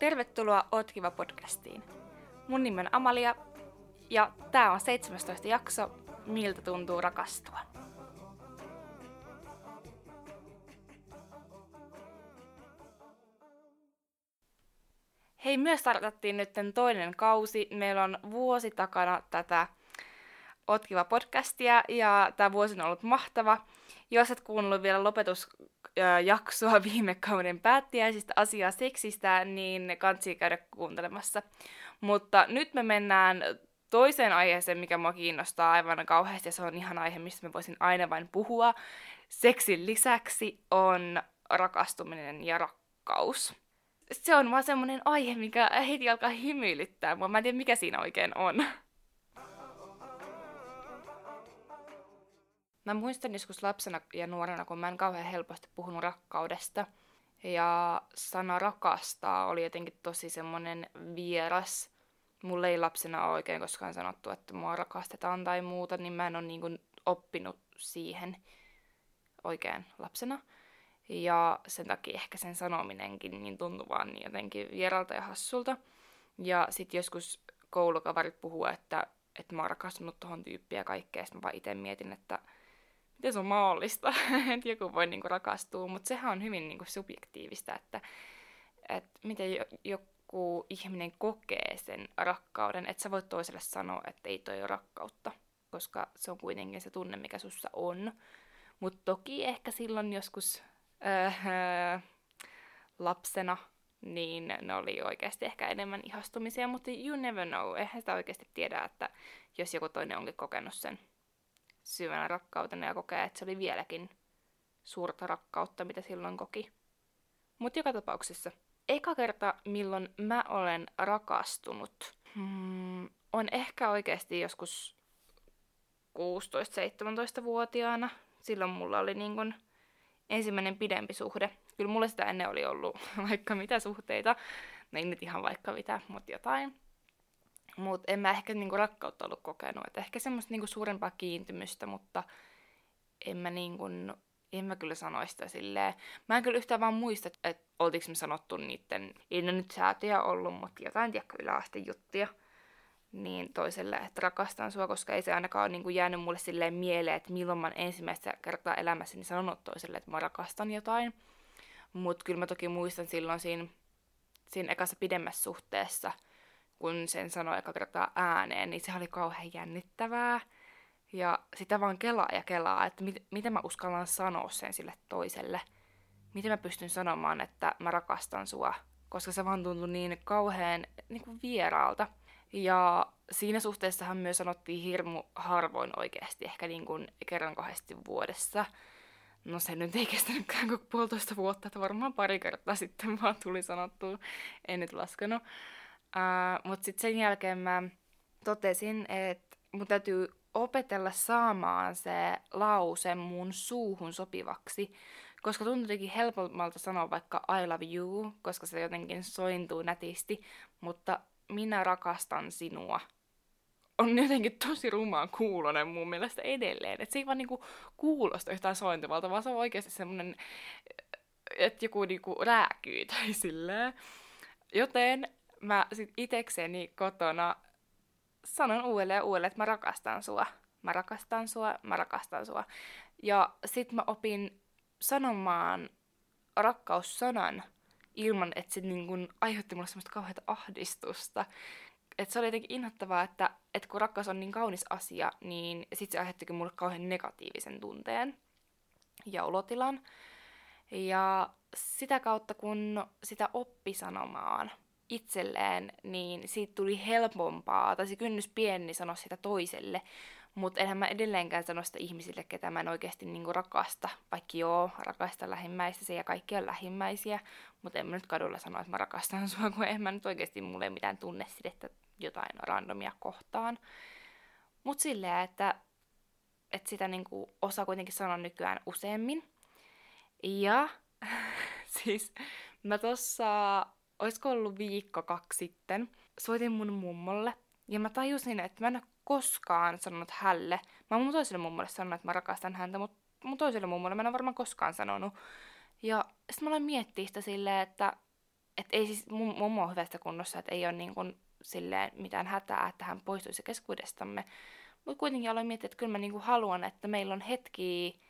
Tervetuloa Oot podcastiin. Mun nimi on Amalia ja tää on 17 jakso Miltä tuntuu rakastua. Hei, myös startattiin nyt toinen kausi. Meillä on vuosi takana tätä Otkiva podcastia ja tämä vuosi on ollut mahtava. Jos et kuunnellut vielä lopetusjaksoa viime kauden päättäjäisistä asiaa seksistä, niin kansi käydä kuuntelemassa. Mutta nyt me mennään toiseen aiheeseen, mikä mua kiinnostaa aivan kauheasti, ja se on ihan aihe, mistä mä voisin aina vain puhua. Seksin lisäksi on rakastuminen ja rakkaus. Se on vaan semmonen aihe, mikä heti alkaa hymyilyttää mua. Mä en tiedä, mikä siinä oikein on. Mä muistan joskus lapsena ja nuorena, kun mä en kauhean helposti puhunut rakkaudesta. Ja sana rakastaa oli jotenkin tosi semmonen vieras. Mulle ei lapsena ole oikein koskaan sanottu, että mua rakastetaan tai muuta, niin mä en ole niin oppinut siihen oikein lapsena. Ja sen takia ehkä sen sanominenkin niin tuntuu vaan niin jotenkin vieralta ja hassulta. Ja sitten joskus koulukaverit puhuu, että, että mä oon rakastunut tuohon tyyppiä ja kaikkea. Sitten mä vaan itse mietin, että miten se on mahdollista, että joku voi niinku rakastua, mutta sehän on hyvin niinku subjektiivista, että, että miten joku ihminen kokee sen rakkauden, että sä voit toiselle sanoa, että ei toi ole rakkautta, koska se on kuitenkin se tunne, mikä sussa on. Mutta toki ehkä silloin joskus äh, lapsena, niin ne oli oikeasti ehkä enemmän ihastumisia, mutta you never know, eihän sitä oikeasti tiedä, että jos joku toinen onkin kokenut sen syvänä rakkautena ja kokee, että se oli vieläkin suurta rakkautta, mitä silloin koki. Mutta joka tapauksessa, eka kerta, milloin mä olen rakastunut, hmm, on ehkä oikeasti joskus 16-17-vuotiaana. Silloin mulla oli niin kun ensimmäinen pidempi suhde. Kyllä mulla sitä ennen oli ollut vaikka mitä suhteita. No ei nyt ihan vaikka mitä, mutta jotain. Mutta en mä ehkä niinku rakkautta ollut kokenut. Et ehkä semmoista niinku suurempaa kiintymystä, mutta en mä, niinku, en mä kyllä sano sitä silleen. Mä en kyllä yhtään vaan muista, että et, oltiinko me sanottu niiden, ei ne nyt säätöjä ollut, mutta jotain tiedäkö yläaste juttuja niin toiselle, että rakastan sua, koska ei se ainakaan ole niin kuin jäänyt mulle silleen mieleen, että milloin mä ensimmäistä kertaa elämässäni sanonut toiselle, että mä rakastan jotain. Mutta kyllä mä toki muistan silloin siinä, siinä ekassa pidemmässä suhteessa – kun sen sanoi eka kertaa ääneen, niin se oli kauhean jännittävää. Ja sitä vaan kelaa ja kelaa, että mit, miten mä uskallan sanoa sen sille toiselle. Miten mä pystyn sanomaan, että mä rakastan sua. Koska se vaan tuntui niin kauhean niin kuin vieraalta. Ja siinä suhteessahan myös sanottiin hirmu harvoin oikeasti, ehkä niin kuin kerran kahdesti vuodessa. No se nyt ei kestänytkään kuin puolitoista vuotta, että varmaan pari kertaa sitten vaan tuli sanottu, en nyt laskenut. Uh, Mutta sitten sen jälkeen mä totesin, että mun täytyy opetella saamaan se lause mun suuhun sopivaksi, koska tuntuu jotenkin helpommalta sanoa vaikka I love you, koska se jotenkin sointuu nätisti, mutta minä rakastan sinua on jotenkin tosi rumaan kuulonen mun mielestä edelleen. Että se ei vaan niinku kuulosta yhtään sointuvalta, vaan se on oikeasti semmonen, että joku niinku rääkyy tai silleen. Joten mä sit itekseni kotona sanon uudelleen ja uudelleen, että mä rakastan sua. Mä rakastan sua, mä rakastan sua. Ja sit mä opin sanomaan rakkaussanan ilman, että se niin kun aiheutti mulle semmoista kauheata ahdistusta. Et se oli jotenkin inhottavaa, että, että kun rakkaus on niin kaunis asia, niin sit se aiheuttikin mulle kauhean negatiivisen tunteen ja olotilan. Ja sitä kautta, kun sitä oppi sanomaan, itselleen, niin siitä tuli helpompaa, tai se kynnys pieni sanoa sitä toiselle, mutta enhän mä edelleenkään sano sitä ihmisille, ketä mä en oikeasti niinku rakasta, vaikka joo, rakasta lähimmäistä, ja kaikki on lähimmäisiä, mutta en mä nyt kadulla sano, että mä rakastan sua, kun en mä nyt oikeasti mulle mitään tunnesidettä jotain randomia kohtaan. Mutta silleen, että, että sitä niinku osaa kuitenkin sanoa nykyään useammin. Ja siis mä tossa olisiko ollut viikko kaksi sitten, soitin mun mummolle. Ja mä tajusin, että mä en ole koskaan sanonut hälle. Mä oon mun toiselle mummolle sanonut, että mä rakastan häntä, mutta mun toiselle mummolle mä en ole varmaan koskaan sanonut. Ja sitten mä aloin miettiä sitä silleen, että että ei siis mun mummo on hyvästä kunnossa, että ei ole niin kuin silleen mitään hätää, että hän poistuisi keskuudestamme. Mutta kuitenkin aloin miettiä, että kyllä mä niin kuin haluan, että meillä on hetki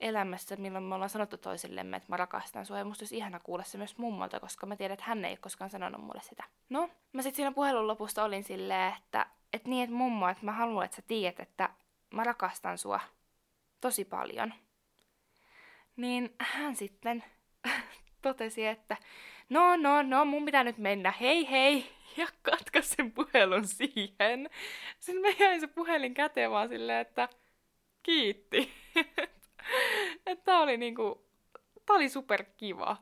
elämässä, milloin me ollaan sanottu toisillemme, että mä rakastan sua. Ja musta olisi ihana kuulla se myös mummolta, koska mä tiedän, että hän ei ole koskaan sanonut mulle sitä. No, mä sitten siinä puhelun lopusta olin silleen, että, että niin, että mummo, että mä haluan, että sä tiedät, että mä rakastan sua tosi paljon. Niin hän sitten totesi, että no, no, no, mun pitää nyt mennä, hei, hei, ja katkas sen puhelun siihen. Sitten me jäin se puhelin käteen vaan silleen, että kiitti. että oli niinku, tää oli super kiva.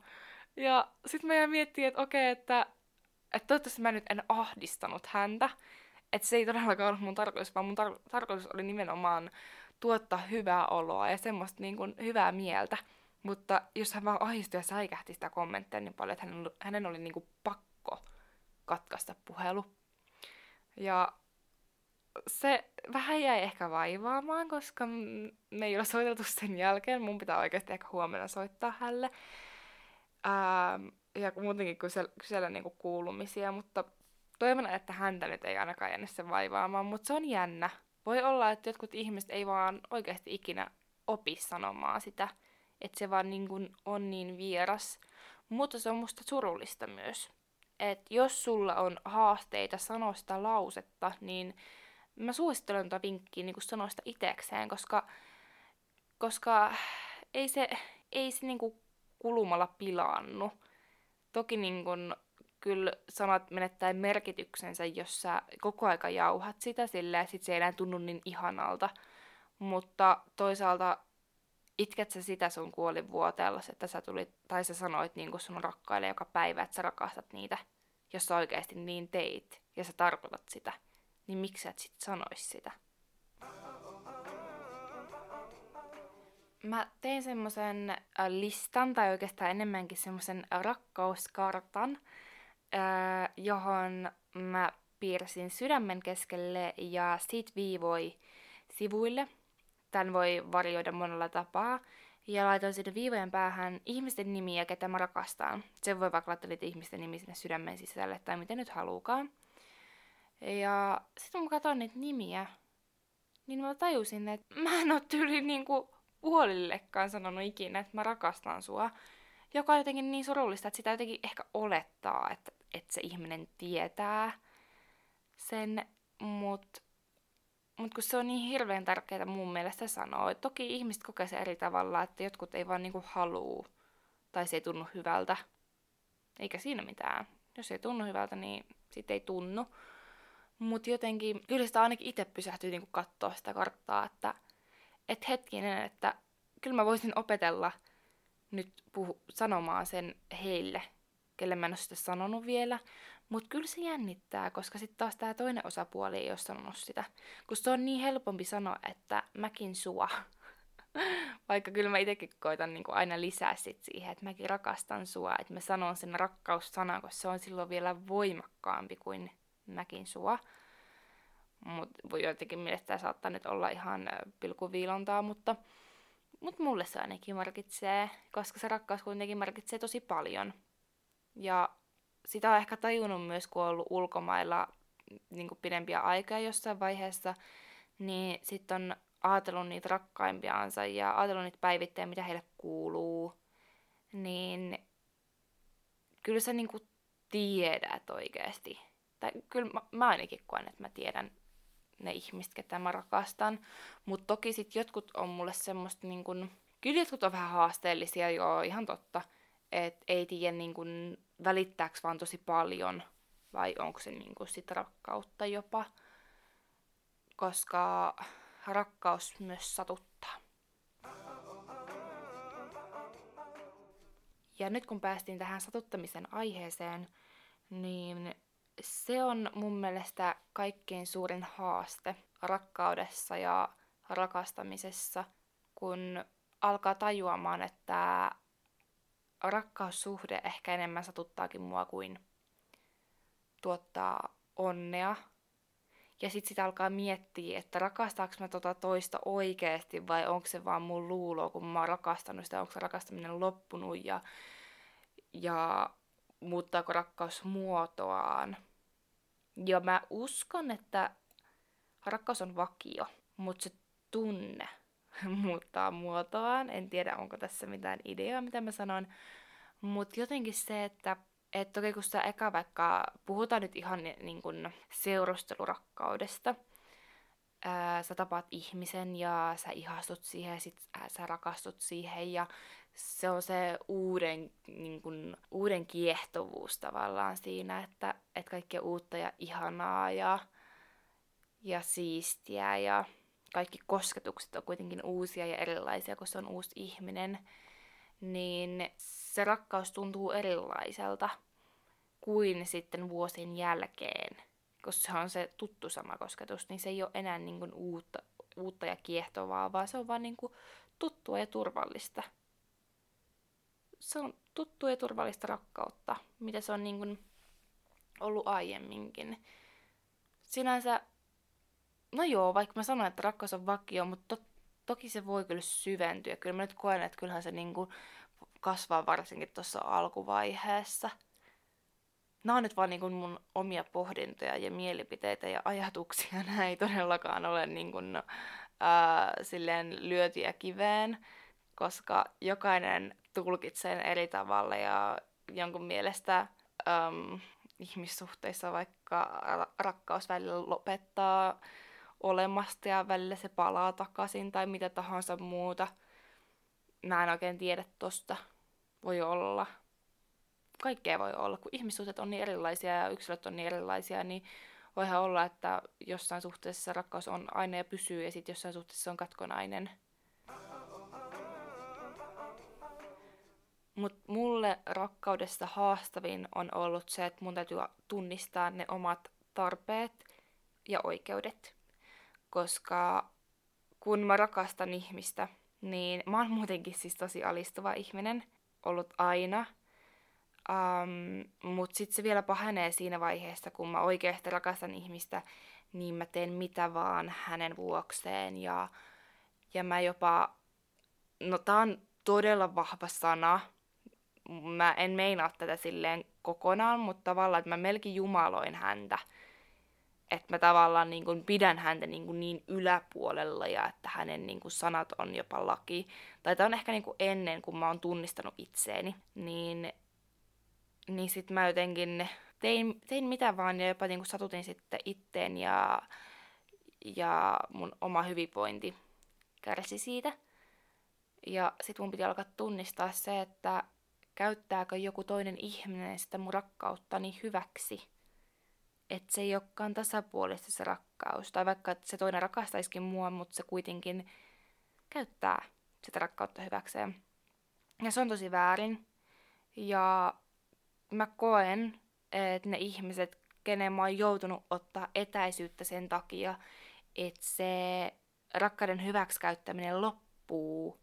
Ja sitten mä jäin miettimään, että okei, että, että toivottavasti mä nyt en ahdistanut häntä. Että se ei todellakaan ollut mun tarkoitus, vaan mun tar- tarkoitus oli nimenomaan tuottaa hyvää oloa ja semmoista niin kuin hyvää mieltä. Mutta jos hän vaan ahistui ja säikähti sitä kommenttia niin paljon, että hänen, oli niin kuin pakko katkaista puhelu. Ja se vähän jäi ehkä vaivaamaan, koska me ei ole soiteltu sen jälkeen. Mun pitää oikeasti ehkä huomenna soittaa hälle. Ähm, ja muutenkin kysellä, kysellä niinku kuulumisia, mutta toivon, että häntä nyt ei ainakaan jäänyt sen vaivaamaan. Mutta se on jännä. Voi olla, että jotkut ihmiset ei vaan oikeasti ikinä opi sanomaan sitä, että se vaan niin kuin on niin vieras. Mutta se on musta surullista myös. Että jos sulla on haasteita sanoa sitä lausetta, niin mä suosittelen tuota vinkkiä niin sanoa sitä itekseen, koska, koska ei se, ei se niin kulumalla pilaannu. Toki niin kuin, kyllä sanat menettää merkityksensä, jos sä koko aika jauhat sitä silleen, sit se ei enää tunnu niin ihanalta. Mutta toisaalta itket sä sitä sun kuolivuoteella, että sä tulit, tai sä sanoit niin sun rakkaille joka päivä, että sä rakastat niitä, jos sä oikeasti niin teit, ja sä tarkoitat sitä niin miksi sä et sit sanois sitä? Mä tein semmoisen äh, listan, tai oikeastaan enemmänkin semmoisen rakkauskartan, äh, johon mä piirsin sydämen keskelle ja sit viivoi sivuille. Tän voi varjoida monella tapaa. Ja laitoin sinne viivojen päähän ihmisten nimiä, ketä mä rakastan. Se voi vaikka laittaa ihmisten nimi sinne sydämen sisälle tai miten nyt haluukaan. Ja sitten kun katsoin niitä nimiä, niin mä tajusin, että mä en ole tyyli niinku puolillekaan sanonut ikinä, että mä rakastan sua. Joka on jotenkin niin surullista, että sitä jotenkin ehkä olettaa, että, että se ihminen tietää sen, mutta mut kun se on niin hirveän tärkeää mun mielestä sanoa, että toki ihmiset kokee se eri tavalla, että jotkut ei vaan niinku haluu tai se ei tunnu hyvältä. Eikä siinä mitään. Jos ei tunnu hyvältä, niin sitten ei tunnu. Mutta jotenkin, kyllä sitä ainakin itse pysähtyy niinku katsoa sitä karttaa, että et hetkinen, että kyllä mä voisin opetella nyt puhu, sanomaan sen heille, kelle mä en ole sitä sanonut vielä. Mutta kyllä se jännittää, koska sitten taas tämä toinen osapuoli ei ole sanonut sitä. Kun se on niin helpompi sanoa, että mäkin sua. Vaikka kyllä mä itsekin koitan niin aina lisää sit siihen, että mäkin rakastan sua. Että mä sanon sen rakkaussanan, koska se on silloin vielä voimakkaampi kuin mäkin sua. Voi jotenkin mielestä saattaa nyt olla ihan pilkuviilontaa, mutta, mutta mulle se ainakin merkitsee, koska se rakkaus kuitenkin merkitsee tosi paljon. Ja sitä on ehkä tajunnut myös, kun on ollut ulkomailla niin pidempiä aikaa jossain vaiheessa, niin sitten on ajatellut niitä rakkaimpiaansa ja ajatellut niitä päivittäin, mitä heille kuuluu, niin kyllä sä niinku tiedät oikeasti tai kyllä mä, mä ainakin koen, että mä tiedän ne ihmiset, ketä mä rakastan. Mutta toki sitten jotkut on mulle semmoista niin kun, kyllä jotkut on vähän haasteellisia, joo, ihan totta. Että ei tiedä niin kun, välittääkö vaan tosi paljon vai onko se niin kun, sit rakkautta jopa. Koska rakkaus myös satuttaa. Ja nyt kun päästiin tähän satuttamisen aiheeseen, niin se on mun mielestä kaikkein suurin haaste rakkaudessa ja rakastamisessa, kun alkaa tajuamaan, että rakkaussuhde ehkä enemmän satuttaakin mua kuin tuottaa onnea. Ja sitten sitä alkaa miettiä, että rakastaako mä tota toista oikeasti vai onko se vaan mun luulo, kun mä oon rakastanut sitä, onko se rakastaminen loppunut ja, ja muuttaako rakkaus muotoaan. Ja mä uskon, että rakkaus on vakio, mutta se tunne muuttaa muotoaan. En tiedä, onko tässä mitään ideaa, mitä mä sanon. Mutta jotenkin se, että et toki kun sitä eka vaikka puhutaan nyt ihan niin kuin seurustelurakkaudesta, ää, sä tapaat ihmisen ja sä ihastut siihen ja sit sä rakastut siihen ja se on se uuden, niin kuin, uuden kiehtovuus tavallaan siinä, että, että kaikki on uutta ja ihanaa ja, ja siistiä ja kaikki kosketukset on kuitenkin uusia ja erilaisia, kun se on uusi ihminen, niin se rakkaus tuntuu erilaiselta kuin sitten vuosien jälkeen, koska se on se tuttu sama kosketus, niin se ei ole enää niin kuin uutta, uutta ja kiehtovaa, vaan se on vaan niin kuin tuttua ja turvallista. Se on tuttua ja turvallista rakkautta, mitä se on niin kuin ollut aiemminkin. Sinänsä, no joo, vaikka mä sanoin, että rakkaus on vakio, mutta to, toki se voi kyllä syventyä. Kyllä mä nyt koen, että kyllähän se niin kuin kasvaa varsinkin tuossa alkuvaiheessa. Nämä on nyt vaan niin kuin mun omia pohdintoja ja mielipiteitä ja ajatuksia. Nämä ei todellakaan ole niin kuin, ää, silleen lyötyjä kiveen, koska jokainen tulkitsee eri tavalla ja jonkun mielestä äm, ihmissuhteissa vaikka rakkaus välillä lopettaa olemasta ja välillä se palaa takaisin tai mitä tahansa muuta – mä en oikein tiedä tosta. Voi olla. Kaikkea voi olla. Kun ihmissuhteet on niin erilaisia ja yksilöt on niin erilaisia, niin voihan olla, että jossain suhteessa rakkaus on aina ja pysyy ja sitten jossain suhteessa on katkonainen. Mutta mulle rakkaudesta haastavin on ollut se, että mun täytyy tunnistaa ne omat tarpeet ja oikeudet. Koska kun mä rakastan ihmistä, niin mä oon muutenkin siis tosi alistuva ihminen, ollut aina. Um, Mutta sitten se vielä pahenee siinä vaiheessa, kun mä oikeasti rakastan ihmistä, niin mä teen mitä vaan hänen vuokseen. Ja, ja mä jopa, no tää on todella vahva sana. Mä en meinaa tätä silleen kokonaan, mutta tavallaan, että mä melkein jumaloin häntä että mä tavallaan niin kuin pidän häntä niin, kuin niin yläpuolella ja että hänen niin kuin sanat on jopa laki. Tai tämä on ehkä niin kuin ennen, kun mä oon tunnistanut itseeni, niin, niin sit mä jotenkin tein, tein mitä vaan ja jopa niin kuin satutin sitten itteen ja, ja mun oma hyvinvointi kärsi siitä. Ja sit mun piti alkaa tunnistaa se, että käyttääkö joku toinen ihminen sitä mun rakkauttani hyväksi – että se ei olekaan tasapuolista se rakkaus. Tai vaikka se toinen rakastaisikin mua, mutta se kuitenkin käyttää sitä rakkautta hyväkseen. Ja se on tosi väärin. Ja mä koen, että ne ihmiset, kenen mä oon joutunut ottaa etäisyyttä sen takia, että se rakkauden hyväksikäyttäminen loppuu,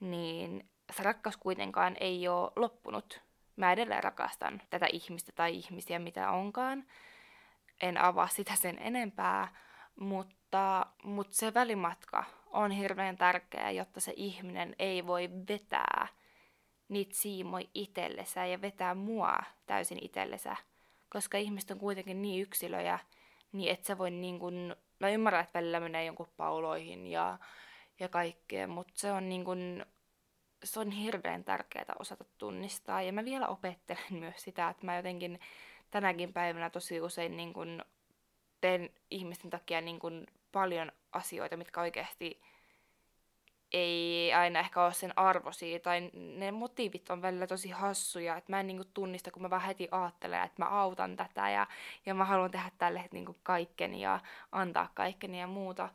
niin se rakkaus kuitenkaan ei ole loppunut. Mä edelleen rakastan tätä ihmistä tai ihmisiä, mitä onkaan en avaa sitä sen enempää, mutta, mutta se välimatka on hirveän tärkeä, jotta se ihminen ei voi vetää niitä siimoi itsellensä ja vetää mua täysin itsellensä. Koska ihmiset on kuitenkin niin yksilöjä, niin et sä voi niin kun, mä ymmärrän, että välillä menee jonkun pauloihin ja, ja kaikkea, mutta se on niin kun, se on hirveän tärkeää osata tunnistaa. Ja mä vielä opettelen myös sitä, että mä jotenkin tänäkin päivänä tosi usein niin kun teen ihmisten takia niin kun paljon asioita, mitkä oikeasti ei aina ehkä ole sen arvoisia, tai ne motiivit on välillä tosi hassuja, että mä en niinku tunnista, kun mä vähän heti ajattelen, että mä autan tätä ja, ja mä haluan tehdä tälle niinku kaikkeni ja antaa kaikkeni ja muuta.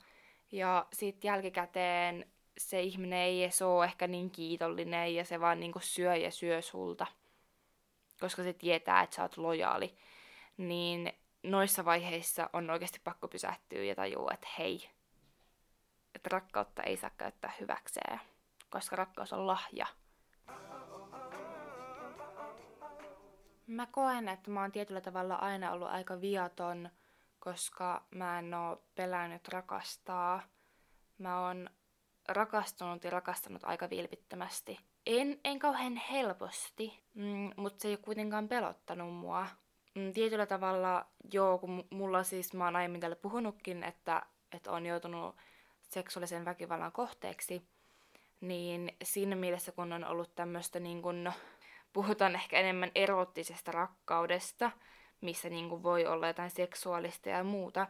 Ja sitten jälkikäteen se ihminen ei edes ole ehkä niin kiitollinen ja se vaan niinku syö ja syö sulta koska se tietää, että sä oot lojaali, niin noissa vaiheissa on oikeasti pakko pysähtyä ja tajua, että hei, että rakkautta ei saa käyttää hyväkseen, koska rakkaus on lahja. Mä koen, että mä oon tietyllä tavalla aina ollut aika viaton, koska mä en oo pelännyt rakastaa. Mä oon rakastunut ja rakastanut aika vilpittömästi En, en kauhean helposti, mm, mutta se ei ole kuitenkaan pelottanut mua. Mm, tietyllä tavalla, joo, kun mulla siis, mä oon aiemmin tälle puhunutkin, että, että on joutunut seksuaalisen väkivallan kohteeksi, niin siinä mielessä, kun on ollut tämmöistä niin kun, puhutaan ehkä enemmän erottisesta rakkaudesta, missä niin kun voi olla jotain seksuaalista ja muuta,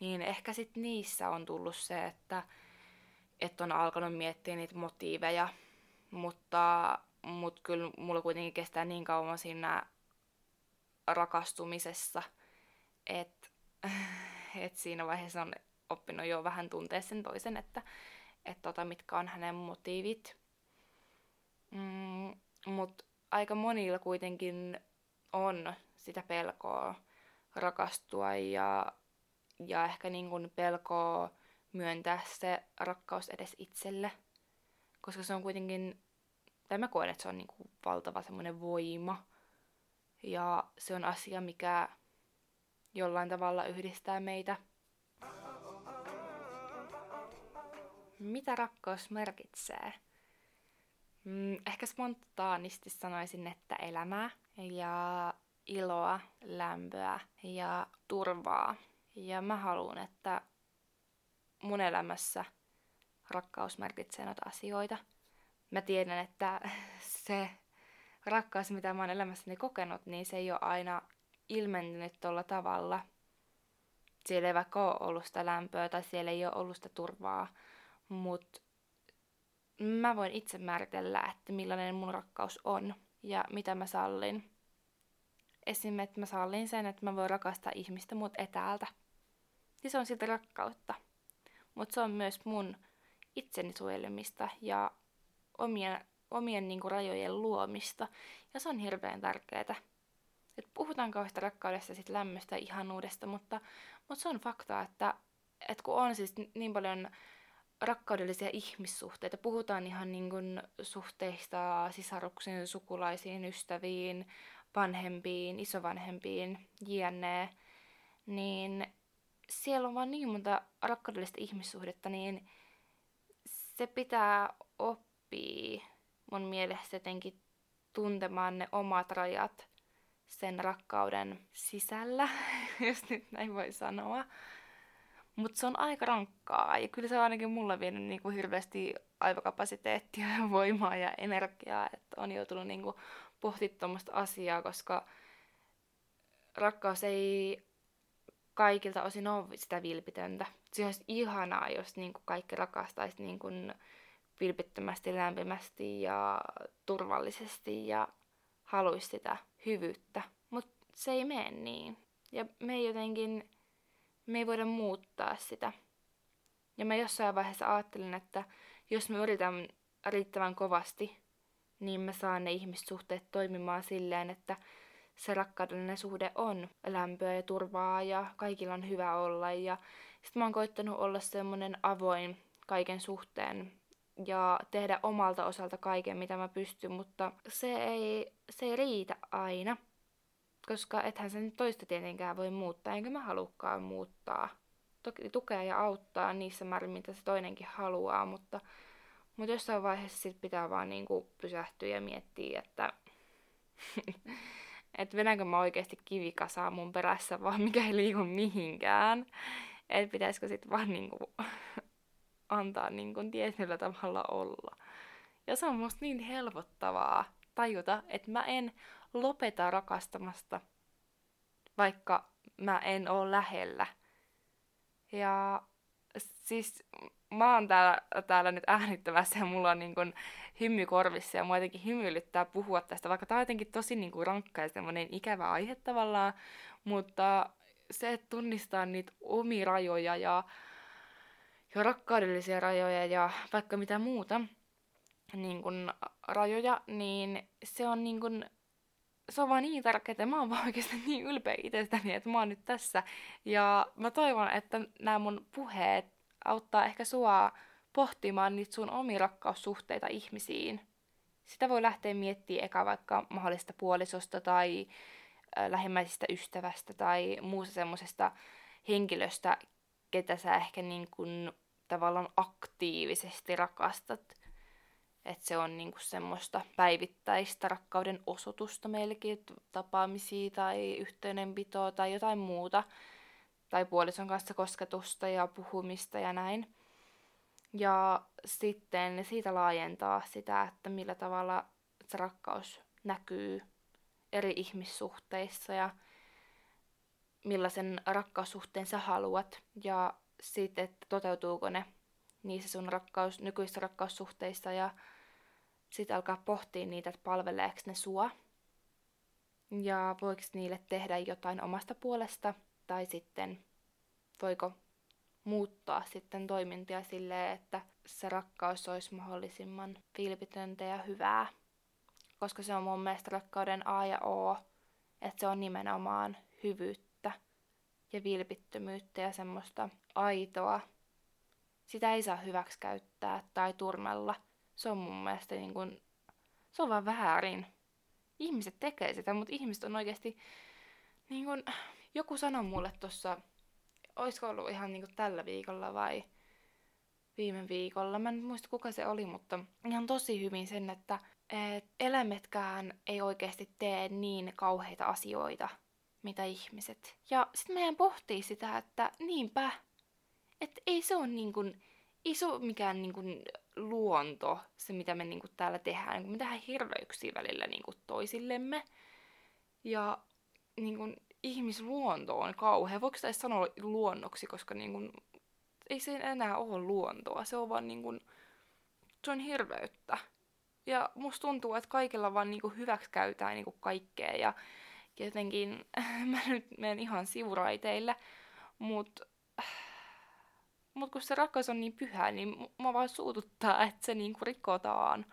niin ehkä sitten niissä on tullut se, että, että on alkanut miettiä niitä motiiveja, mutta, mutta kyllä mulla kuitenkin kestää niin kauan siinä rakastumisessa, että et siinä vaiheessa on oppinut jo vähän tuntea sen toisen, että et tota, mitkä on hänen motiivit. Mm, Mutta aika monilla kuitenkin on sitä pelkoa rakastua ja, ja ehkä niin kuin pelkoa myöntää se rakkaus edes itselle. Koska se on kuitenkin, tai mä koen, että se on niin kuin valtava semmoinen voima. Ja se on asia, mikä jollain tavalla yhdistää meitä. Mitä rakkaus merkitsee? Mm, ehkä spontaanisti sanoisin, että elämää ja iloa, lämpöä ja turvaa. Ja mä haluan, että mun elämässä rakkaus merkitsee noita asioita. Mä tiedän, että se rakkaus, mitä mä oon elämässäni kokenut, niin se ei ole aina ilmentynyt tuolla tavalla. Siellä ei vaikka ole ollut sitä lämpöä tai siellä ei ole ollut sitä turvaa, mutta mä voin itse määritellä, että millainen mun rakkaus on ja mitä mä sallin. Esimerkiksi, että mä sallin sen, että mä voin rakastaa ihmistä mut etäältä. Ja se on siltä rakkautta. Mutta se on myös mun itseni suojelemista ja omien, omien niinku rajojen luomista. Ja se on hirveän tärkeää. Et puhutaan kauheasta rakkaudesta, sit lämmöstä ja ihanuudesta, mutta, mutta se on fakta, että, että kun on siis niin paljon rakkaudellisia ihmissuhteita, puhutaan ihan niin kuin suhteista sisaruksiin, sukulaisiin, ystäviin, vanhempiin, isovanhempiin, jne, niin siellä on vaan niin monta rakkaudellista ihmissuhdetta, niin se pitää oppia mun mielestä jotenkin tuntemaan ne omat rajat sen rakkauden sisällä, jos nyt näin voi sanoa. Mutta se on aika rankkaa ja kyllä se on ainakin mulla vienyt niinku hirveästi aivokapasiteettia ja voimaa ja energiaa, että on joutunut niinku pohtimaan tuommoista asiaa, koska rakkaus ei kaikilta osin ole sitä vilpitöntä. Se olisi ihanaa, jos niinku kaikki rakastaisi niinku vilpittömästi, lämpimästi ja turvallisesti ja haluaisi sitä hyvyyttä. Mutta se ei mene niin. Ja me jotenkin me ei voida muuttaa sitä. Ja mä jossain vaiheessa ajattelin, että jos mä yritän riittävän kovasti, niin mä saan ne ihmissuhteet toimimaan silleen, että se rakkaudellinen suhde on lämpöä ja turvaa ja kaikilla on hyvä olla. Ja sitten mä oon koittanut olla semmonen avoin kaiken suhteen ja tehdä omalta osalta kaiken, mitä mä pystyn, mutta se ei, se ei riitä aina koska ethän sen toista tietenkään voi muuttaa, enkä mä halukkaan muuttaa. Toki tukea ja auttaa niissä määrin, mitä se toinenkin haluaa, mutta, mutta jossain vaiheessa sit pitää vaan niinku pysähtyä ja miettiä, että et venänkö mä oikeasti kivikasaa mun perässä, vaan mikä ei liiku mihinkään. Että pitäisikö sit vaan niinku antaa niinku tietyllä tavalla olla. Ja se on musta niin helpottavaa tajuta, että mä en lopeta rakastamasta, vaikka mä en oo lähellä. Ja siis mä oon täällä, täällä nyt äänittämässä ja mulla on niin kun hymmy korvissa ja mua jotenkin hymyilyttää puhua tästä, vaikka tää on jotenkin tosi niin kuin rankka ja semmoinen ikävä aihe tavallaan, mutta se, että tunnistaa niitä omia rajoja ja, ja rakkaudellisia rajoja ja vaikka mitä muuta niin kun, rajoja, niin se on niin kun, se on vaan niin tärkeää, mä oon vaan oikeasti niin ylpeä itsestäni, että mä oon nyt tässä. Ja mä toivon, että nämä mun puheet auttaa ehkä sua pohtimaan niitä sun omia rakkaussuhteita ihmisiin. Sitä voi lähteä miettimään eka vaikka mahdollista puolisosta tai äh, lähimmäisistä ystävästä tai muusta semmoisesta henkilöstä, ketä sä ehkä niin kun tavallaan aktiivisesti rakastat. Että se on niinku semmoista päivittäistä rakkauden osoitusta meillekin, tapaamisia tai yhteydenpitoa tai jotain muuta. Tai puolison kanssa kosketusta ja puhumista ja näin. Ja sitten siitä laajentaa sitä, että millä tavalla se rakkaus näkyy eri ihmissuhteissa ja millaisen rakkaussuhteen sä haluat ja sitten, että toteutuuko ne niissä sun rakkaus, nykyisissä rakkaussuhteissa ja sitten alkaa pohtia niitä, että palveleeko ne sua ja voiko niille tehdä jotain omasta puolesta tai sitten voiko muuttaa sitten toimintia silleen, että se rakkaus olisi mahdollisimman vilpitöntä ja hyvää. Koska se on mun mielestä rakkauden A ja O, että se on nimenomaan hyvyyttä ja vilpittömyyttä ja semmoista aitoa. Sitä ei saa hyväksikäyttää tai turmella. Se on mun mielestä niin kuin, se on vaan väärin. Ihmiset tekee sitä, mutta ihmiset on oikeasti niin kuin, joku sanoi mulle tuossa olisiko ollut ihan niin kuin tällä viikolla vai viime viikolla. Mä en muista kuka se oli, mutta ihan tosi hyvin sen, että et eläimetkään ei oikeasti tee niin kauheita asioita, mitä ihmiset. Ja sitten meidän pohtii sitä, että niinpä, että ei se ole niin kuin, ei se ole mikään niin kuin luonto, se mitä me niin kuin täällä tehdään. Niin me tehdään hirveyksiä välillä niin kuin toisillemme. Ja niin kuin, ihmisluonto on kauhea. Voiko sitä sanoa luonnoksi, koska niin kun, ei se enää ole luontoa. Se on vaan niin kun, se on hirveyttä. Ja musta tuntuu, että kaikilla vaan niin hyväksikäytään niin kaikkea. Ja jotenkin, mä nyt menen ihan sivuraiteille, mutta mut kun se rakkaus on niin pyhä, niin mä vaan suututtaa, että se niin rikotaan.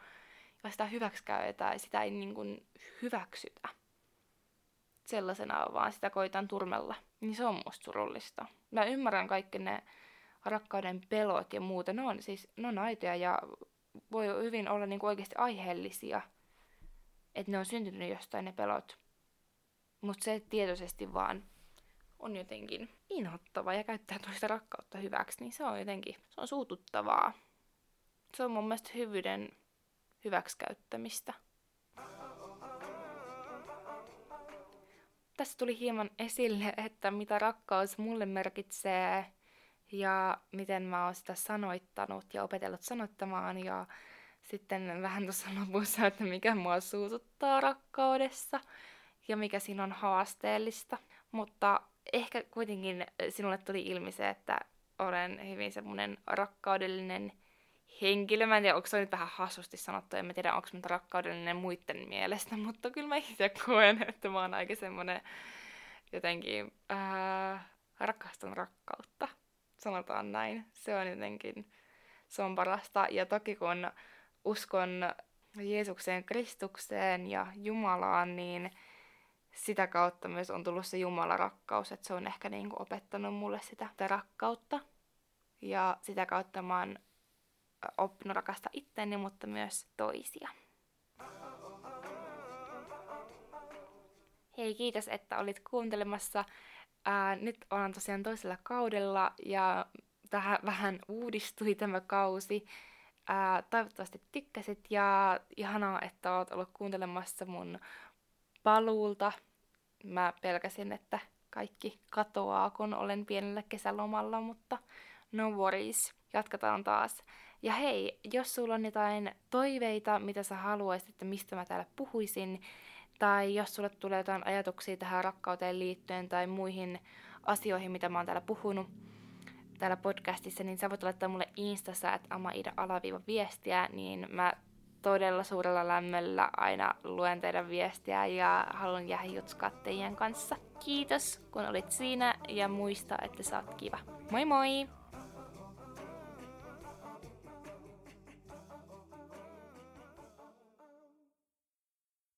Ja sitä hyväksikäytetään ja sitä ei niin hyväksytä sellaisena, vaan sitä koitan turmella. Niin se on musta surullista. Mä ymmärrän kaikki ne rakkauden pelot ja muuta. Ne on siis, ne on aitoja ja voi hyvin olla niinku oikeasti aiheellisia. Että ne on syntynyt jostain ne pelot. Mutta se tietoisesti vaan on jotenkin inhottava ja käyttää toista rakkautta hyväksi, niin se on jotenkin, se on suututtavaa. Se on mun mielestä hyvyyden hyväksikäyttämistä. tässä tuli hieman esille, että mitä rakkaus mulle merkitsee ja miten mä oon sitä sanoittanut ja opetellut sanoittamaan ja sitten vähän tuossa lopussa, että mikä mua suututtaa rakkaudessa ja mikä siinä on haasteellista. Mutta ehkä kuitenkin sinulle tuli ilmi se, että olen hyvin semmoinen rakkaudellinen henkilö. Mä en tiedä, onko se nyt vähän hassusti sanottu, en mä tiedä, onko mä rakkaudellinen muiden mielestä, mutta kyllä mä itse koen, että mä oon aika semmonen jotenkin ää, rakastan rakkautta. Sanotaan näin. Se on jotenkin, se on parasta. Ja toki kun uskon Jeesukseen, Kristukseen ja Jumalaan, niin sitä kautta myös on tullut se Jumalan rakkaus, että se on ehkä niin kuin opettanut mulle sitä, sitä rakkautta. Ja sitä kautta mä oon oppinut rakastaa itteeni, mutta myös toisia. Hei, kiitos, että olit kuuntelemassa. Ää, nyt olen tosiaan toisella kaudella ja tähän vähän uudistui tämä kausi. Ää, toivottavasti tykkäsit ja ihanaa, että olet ollut kuuntelemassa mun paluulta. Mä pelkäsin, että kaikki katoaa, kun olen pienellä kesälomalla, mutta no worries. Jatketaan taas. Ja hei, jos sulla on jotain toiveita, mitä sä haluaisit, että mistä mä täällä puhuisin, tai jos sulle tulee jotain ajatuksia tähän rakkauteen liittyen tai muihin asioihin, mitä mä oon täällä puhunut täällä podcastissa, niin sä voit laittaa mulle Instassa, että amaida alaviiva viestiä, niin mä todella suurella lämmöllä aina luen teidän viestiä ja haluan jäädä jutskaa teidän kanssa. Kiitos, kun olit siinä ja muista, että sä oot kiva. Moi moi!